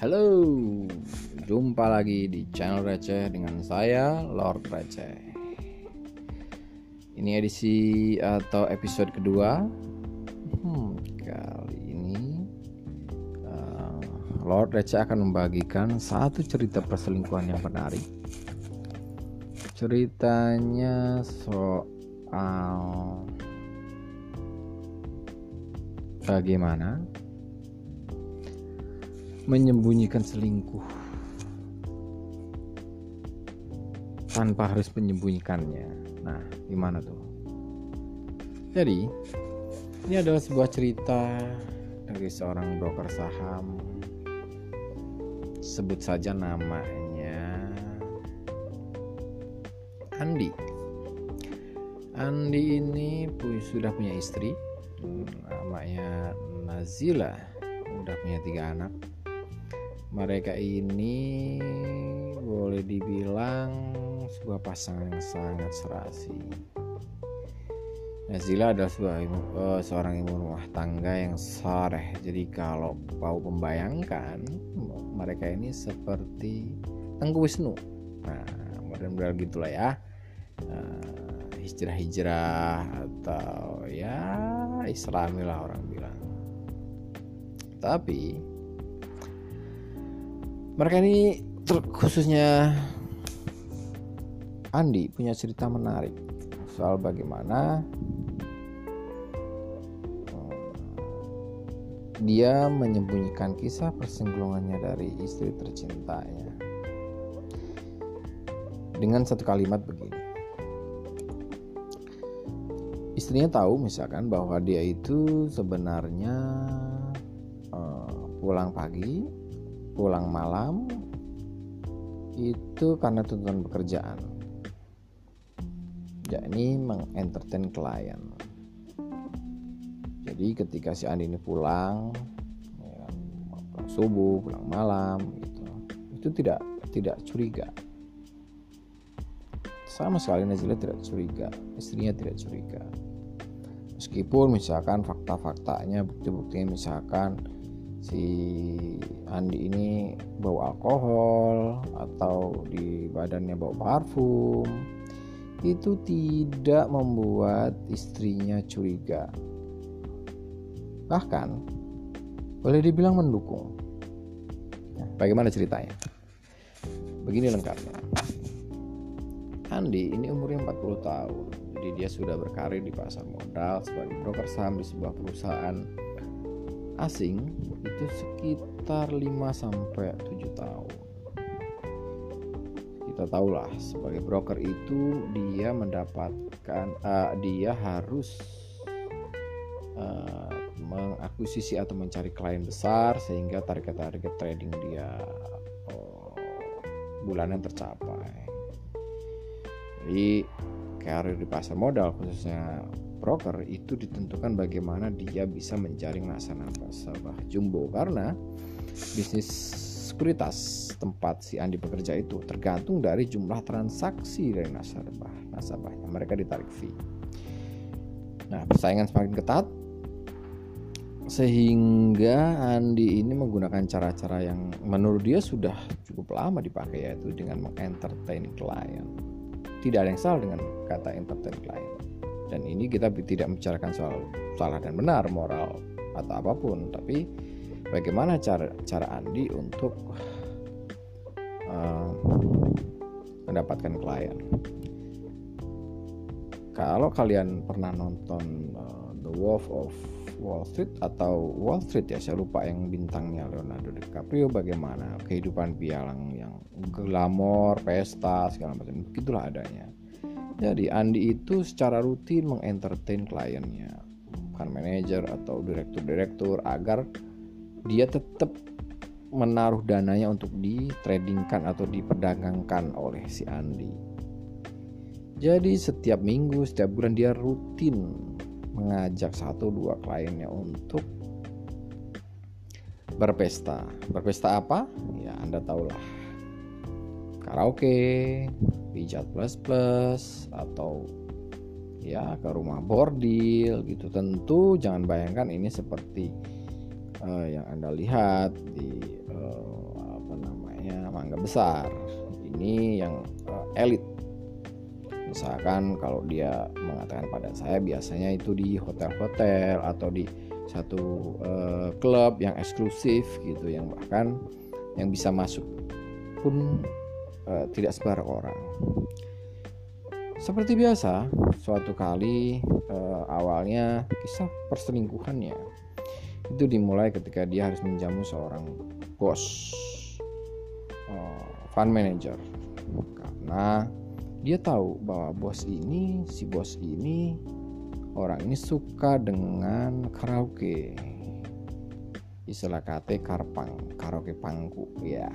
Halo, jumpa lagi di channel Receh dengan saya Lord Receh. Ini edisi atau episode kedua. Hmm, kali ini uh, Lord Receh akan membagikan satu cerita perselingkuhan yang menarik. Ceritanya soal bagaimana menyembunyikan selingkuh tanpa harus menyembunyikannya. Nah, gimana tuh? Jadi, ini adalah sebuah cerita dari seorang broker saham. Sebut saja namanya Andi. Andi ini sudah punya istri, namanya Nazila, udah punya tiga anak mereka ini boleh dibilang sebuah pasangan yang sangat serasi. Nazila adalah sebuah uh, seorang ibu rumah tangga yang soreh. Jadi kalau mau membayangkan mereka ini seperti Tengku Wisnu. Nah, mudah-mudahan gitulah ya. Uh, hijrah-hijrah atau ya islami lah orang bilang. Tapi mereka ini khususnya Andi punya cerita menarik soal bagaimana eh, dia menyembunyikan kisah persinggungannya dari istri tercintanya. Dengan satu kalimat begini. Istrinya tahu misalkan bahwa dia itu sebenarnya uh, pulang pagi pulang malam itu karena tuntutan pekerjaan. Yakni mengentertain klien. Jadi ketika si Andi ini pulang ya, pulang subuh pulang malam gitu itu tidak tidak curiga. Sama sekali Nazila tidak curiga istrinya tidak curiga. Meskipun misalkan fakta-faktanya bukti-buktinya misalkan si Andi ini bau alkohol atau di badannya bau parfum itu tidak membuat istrinya curiga. Bahkan boleh dibilang mendukung. Nah, bagaimana ceritanya? Begini lengkapnya. Andi ini umurnya 40 tahun jadi dia sudah berkarir di pasar modal sebagai broker saham di sebuah perusahaan asing itu sekitar 5 sampai 7 tahun. Kita tahulah sebagai broker itu dia mendapatkan uh, dia harus uh, mengakuisisi atau mencari klien besar sehingga target-target trading dia uh, bulanan tercapai. Jadi karir di pasar modal khususnya broker itu ditentukan bagaimana dia bisa menjaring nasabah jumbo. Karena bisnis sekuritas tempat si Andi bekerja itu tergantung dari jumlah transaksi dari nasabah nasabahnya. Mereka ditarik fee. Nah persaingan semakin ketat sehingga Andi ini menggunakan cara-cara yang menurut dia sudah cukup lama dipakai yaitu dengan mengentertain klien. Tidak ada yang salah dengan kata entertain klien dan ini kita tidak membicarakan soal salah dan benar moral atau apa pun tapi bagaimana cara cara Andi untuk uh, mendapatkan klien. Kalau kalian pernah nonton uh, The Wolf of Wall Street atau Wall Street ya saya lupa yang bintangnya Leonardo DiCaprio bagaimana kehidupan pialang yang glamor pesta segala macam begitulah adanya jadi Andi itu secara rutin mengentertain kliennya, bukan manajer atau direktur-direktur agar dia tetap menaruh dananya untuk ditradingkan atau diperdagangkan oleh si Andi. Jadi setiap minggu, setiap bulan dia rutin mengajak satu dua kliennya untuk berpesta. Berpesta apa? Ya Anda tahulah karaoke, pijat plus plus atau ya ke rumah bordil gitu. Tentu jangan bayangkan ini seperti uh, yang Anda lihat di uh, misalnya mangga besar ini yang uh, elit misalkan kalau dia mengatakan pada saya biasanya itu di hotel-hotel atau di satu uh, klub yang eksklusif gitu yang bahkan yang bisa masuk pun uh, tidak sebarang orang. Seperti biasa suatu kali uh, awalnya kisah perselingkuhannya itu dimulai ketika dia harus menjamu seorang bos uh, fund manager. Karena dia tahu bahwa bos ini si bos ini orang ini suka dengan karaoke. Istilah kate karpang karaoke pangku ya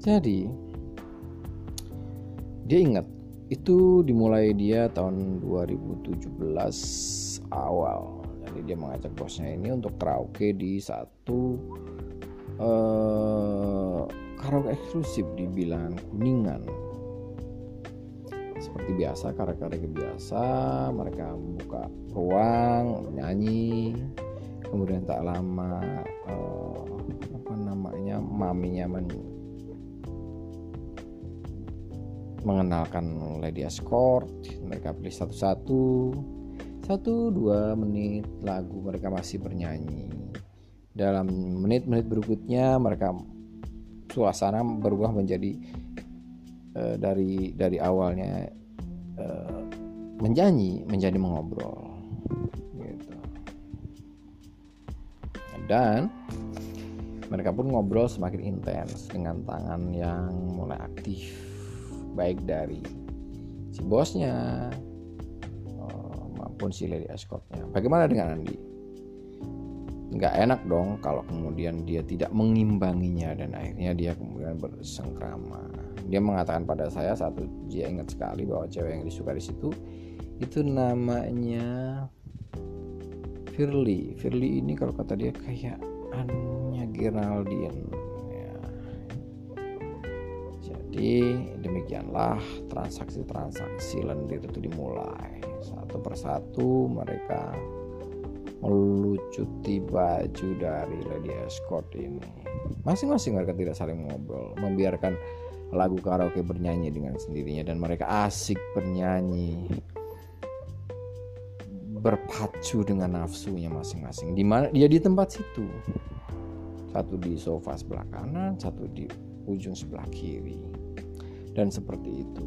jadi dia ingat itu dimulai dia tahun 2017 awal. Jadi dia mengajak bosnya ini untuk karaoke di satu uh, karaoke eksklusif di Bilangan Kuningan. Seperti biasa karya-karya biasa mereka membuka ruang menyanyi kemudian tak lama uh, apa namanya maminya men mengenalkan lady escort mereka pilih satu-satu. Satu dua menit lagu mereka masih bernyanyi. Dalam menit-menit berikutnya mereka suasana berubah menjadi uh, dari dari awalnya uh, menyanyi menjadi mengobrol. Gitu. Dan mereka pun ngobrol semakin intens dengan tangan yang mulai aktif baik dari si bosnya uh, maupun si lady escortnya. Bagaimana dengan Andi? Nggak enak dong kalau kemudian dia tidak mengimbanginya dan akhirnya dia kemudian bersengkrama. Dia mengatakan pada saya satu dia ingat sekali bahwa cewek yang disuka di situ itu namanya Firly. Firly ini kalau kata dia kayak Anya Geraldine. Jadi demikianlah transaksi-transaksi lendir itu dimulai satu persatu mereka melucuti baju dari Lady Escort ini. Masing-masing mereka tidak saling ngobrol, membiarkan lagu karaoke bernyanyi dengan sendirinya dan mereka asik bernyanyi berpacu dengan nafsunya masing-masing. Di mana dia di tempat situ. Satu di sofa sebelah kanan, satu di ujung sebelah kiri. Dan seperti itu.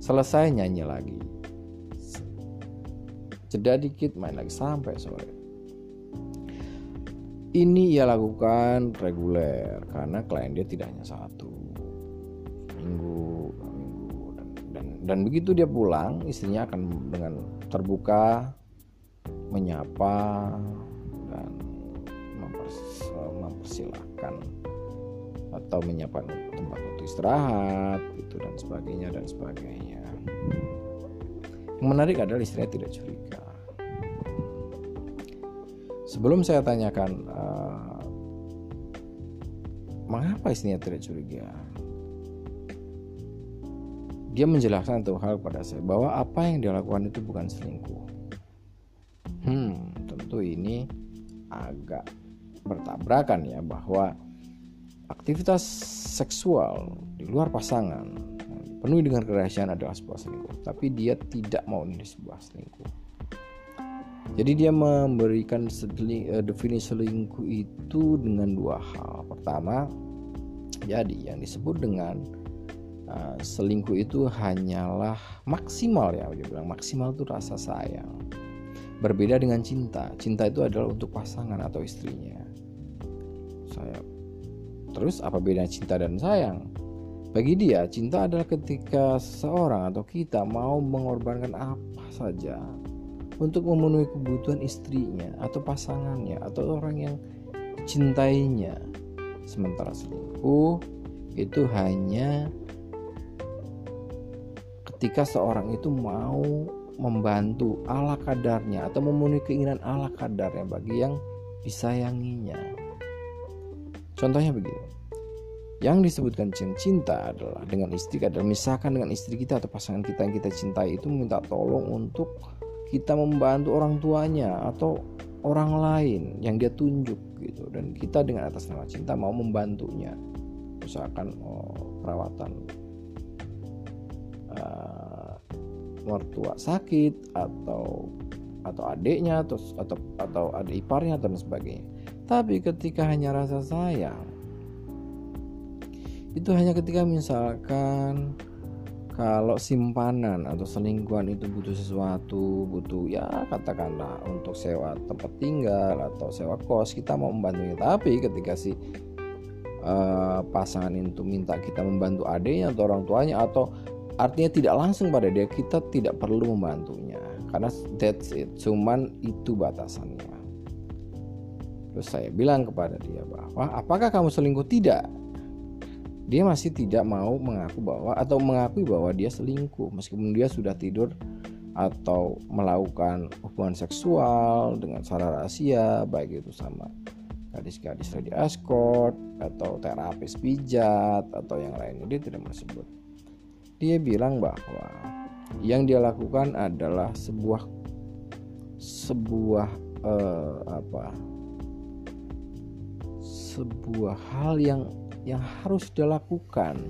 Selesai nyanyi lagi. Jeda dikit main lagi sampai sore. Ini ia lakukan reguler karena klien dia tidak hanya satu. Minggu minggu dan, dan dan begitu dia pulang istrinya akan dengan terbuka menyapa dan mempers, mempersilahkan atau menyiapkan tempat untuk istirahat gitu dan sebagainya dan sebagainya. Yang menarik adalah istrinya tidak curiga. Sebelum saya tanyakan uh, mengapa istrinya tidak curiga, dia menjelaskan satu hal kepada saya bahwa apa yang dia lakukan itu bukan selingkuh. Hmm, tentu ini agak bertabrakan ya bahwa aktivitas seksual di luar pasangan penuh dengan kerahasiaan adalah sebuah selingkuh, tapi dia tidak mau ini sebuah selingkuh. Jadi dia memberikan uh, definisi selingkuh itu dengan dua hal. Pertama, jadi yang disebut dengan uh, selingkuh itu hanyalah maksimal ya, dia bilang maksimal itu rasa sayang. Berbeda dengan cinta. Cinta itu adalah untuk pasangan atau istrinya. Saya Terus apa bedanya cinta dan sayang? Bagi dia, cinta adalah ketika seseorang atau kita mau mengorbankan apa saja untuk memenuhi kebutuhan istrinya atau pasangannya atau orang yang cintainya. Sementara selingkuh itu hanya ketika seorang itu mau membantu ala kadarnya atau memenuhi keinginan ala kadarnya bagi yang disayanginya. Contohnya begini. Yang disebutkan cinta adalah dengan istri adalah misalkan dengan istri kita atau pasangan kita yang kita cintai itu minta tolong untuk kita membantu orang tuanya atau orang lain yang dia tunjuk gitu dan kita dengan atas nama cinta mau membantunya misalkan oh, perawatan uh, mertua sakit atau atau adiknya atau atau atau adik iparnya dan sebagainya. Tapi ketika hanya rasa sayang itu hanya ketika misalkan kalau simpanan atau selingkuhan itu butuh sesuatu, butuh ya katakanlah untuk sewa tempat tinggal atau sewa kos, kita mau membantunya. Tapi ketika si uh, pasangan itu minta kita membantu adiknya atau orang tuanya atau artinya tidak langsung pada dia, kita tidak perlu membantunya. Karena that's it. Cuman itu batasannya terus saya bilang kepada dia bahwa apakah kamu selingkuh? Tidak. Dia masih tidak mau mengaku bahwa atau mengakui bahwa dia selingkuh meskipun dia sudah tidur atau melakukan hubungan seksual dengan secara rahasia baik itu sama gadis-gadis lady escort atau terapis pijat atau yang lainnya dia tidak menyebut. Dia bilang bahwa yang dia lakukan adalah sebuah sebuah uh, apa sebuah hal yang yang harus dia lakukan.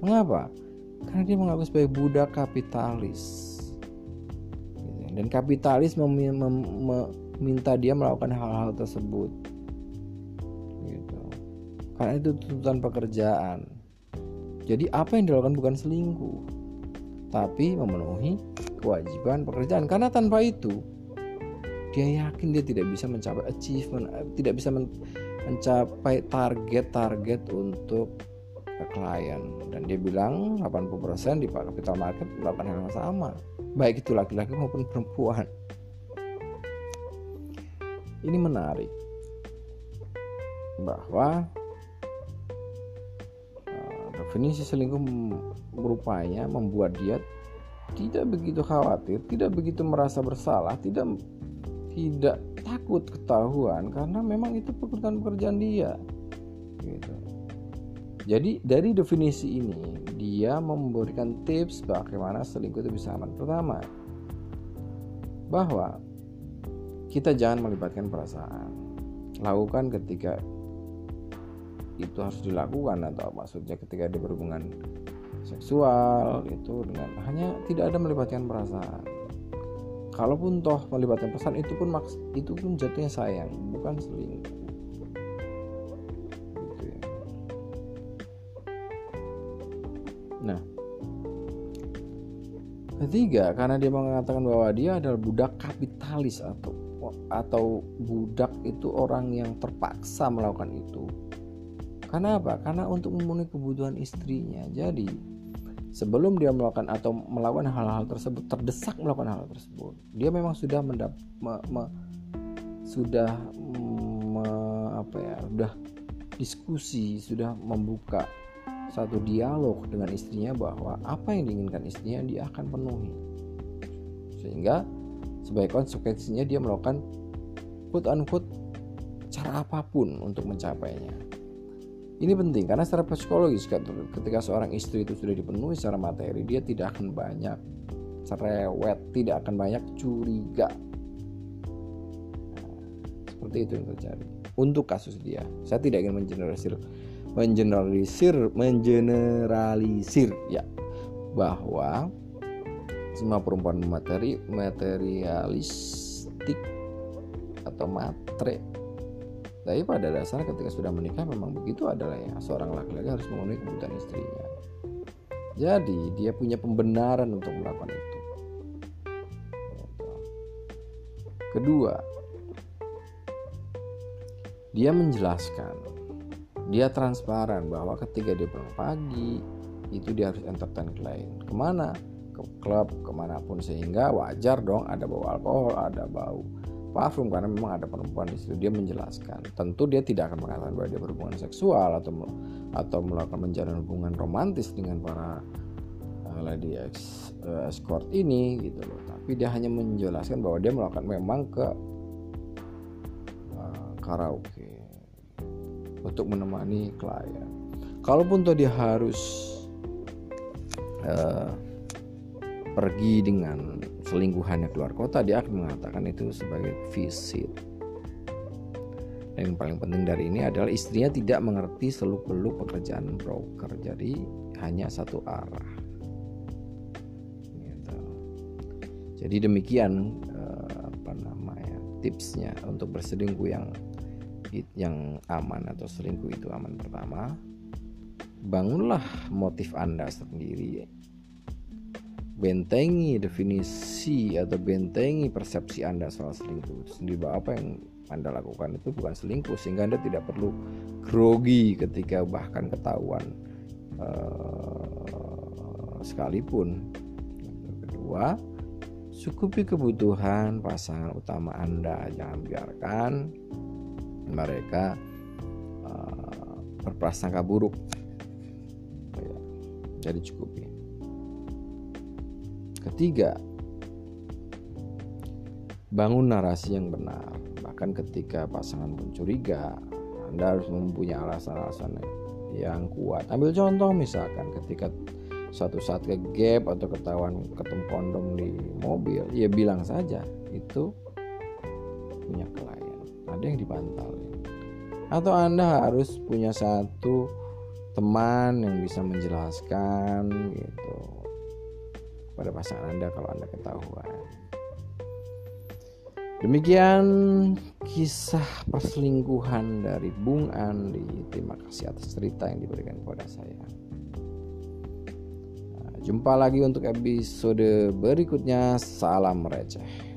Mengapa? Karena dia mengaku sebagai budak kapitalis. Dan kapitalis meminta dia melakukan hal-hal tersebut. Gitu. karena itu tuntutan pekerjaan. Jadi apa yang dilakukan bukan selingkuh tapi memenuhi kewajiban pekerjaan. Karena tanpa itu dia yakin dia tidak bisa mencapai achievement eh, tidak bisa mencapai target-target untuk klien. Dan dia bilang 80% di capital market melakukan hal yang sama. Baik itu laki-laki maupun perempuan. Ini menarik. Bahwa uh, definisi selingkuh berupaya membuat dia tidak begitu khawatir, tidak begitu merasa bersalah, tidak tidak takut ketahuan karena memang itu pekerjaan-pekerjaan dia. Gitu. Jadi dari definisi ini dia memberikan tips bagaimana selingkuh itu bisa aman. Pertama, bahwa kita jangan melibatkan perasaan. Lakukan ketika itu harus dilakukan atau maksudnya ketika dia berhubungan seksual itu dengan hanya tidak ada melibatkan perasaan kalaupun toh melibatkan perasaan itu pun maks itu pun jatuhnya sayang bukan selingkuh gitu ya. nah ketiga karena dia mengatakan bahwa dia adalah budak kapitalis atau atau budak itu orang yang terpaksa melakukan itu karena apa? Karena untuk memenuhi kebutuhan istrinya. Jadi sebelum dia melakukan atau melakukan hal-hal tersebut terdesak melakukan hal, tersebut dia memang sudah mendap me, me, sudah me, apa ya sudah diskusi sudah membuka satu dialog dengan istrinya bahwa apa yang diinginkan istrinya dia akan penuhi. Sehingga sebagai konsekuensinya dia melakukan put unquote cara apa pun untuk mencapainya ini penting karena secara psikologis ketika seorang istri itu sudah dipenuhi secara materi, dia tidak akan banyak cerewet, tidak akan banyak curiga. Seperti itu yang terjadi. Untuk kasus dia, saya tidak ingin mengeneralisir, mengeneralisir, mengeneralisir ya bahwa semua perempuan materi materialistik atau matre tapi pada dasarnya ketika sudah menikah memang begitu adalah ya seorang laki-laki harus memenuhi kebutuhan istrinya. Jadi dia punya pembenaran untuk melakukan itu. Kedua, dia menjelaskan, dia transparan bahwa ketika dia pulang pagi itu dia harus entertain klien. Ke mana? Ke klub, ke mana pun sehingga wajar dong ada bau alkohol, ada bau parfum karena memang ada perempuan di situ. Dia menjelaskan tentu dia tidak akan mengatakan bahwa dia berhubungan seksual atau atau melakukan menjalin hubungan romantis dengan para uh, lady ex, uh, escort ini gitu loh. Tapi dia hanya menjelaskan bahwa dia melakukan memang ke uh, karaoke untuk menemani klien. Kalaupun tuh dia harus uh, pergi dengan selingkuhannya keluar kota dia akan mengatakan itu sebagai visit Dan yang paling penting dari ini adalah istrinya tidak mengerti seluk-beluk pekerjaan broker. Jadi hanya satu arah. Gitu. Jadi demikian eh, apa namanya tipsnya untuk berselingkuh yang yang aman atau selingkuh itu aman pertama. Bangunlah motif Anda sendiri. Bentengi definisi atau bentengi persepsi Anda soal selingkuh itu sendiri. Apa yang anda lakukan itu bukan selingkuh sehingga Anda tidak perlu grogi ketika bahkan ketahuan uh, sekalipun. Kedua, cukupi kebutuhan pasangan utama Anda, jangan biarkan mereka uh, berprasangka buruk. Ya, jadi cukupi. Ketiga, bangun narasi yang benar. Bahkan ketika pasangan pun curiga Anda harus mempunyai alasan-alasan yang kuat. Ambil contoh misalkan ketika suatu saat ke gap atau ketahuan ketemu kondom di mobil ya bilang saja itu punya klien. Ada yang dipantau atau anda harus punya satu teman yang bisa menjelaskan gitu pada pasangan anda kalau anda ketahuan Demikian kisah perselingkuhan dari Bung Andi. Terima kasih atas cerita yang diberikan kepada saya. Jumpa lagi untuk episode berikutnya. Salam receh.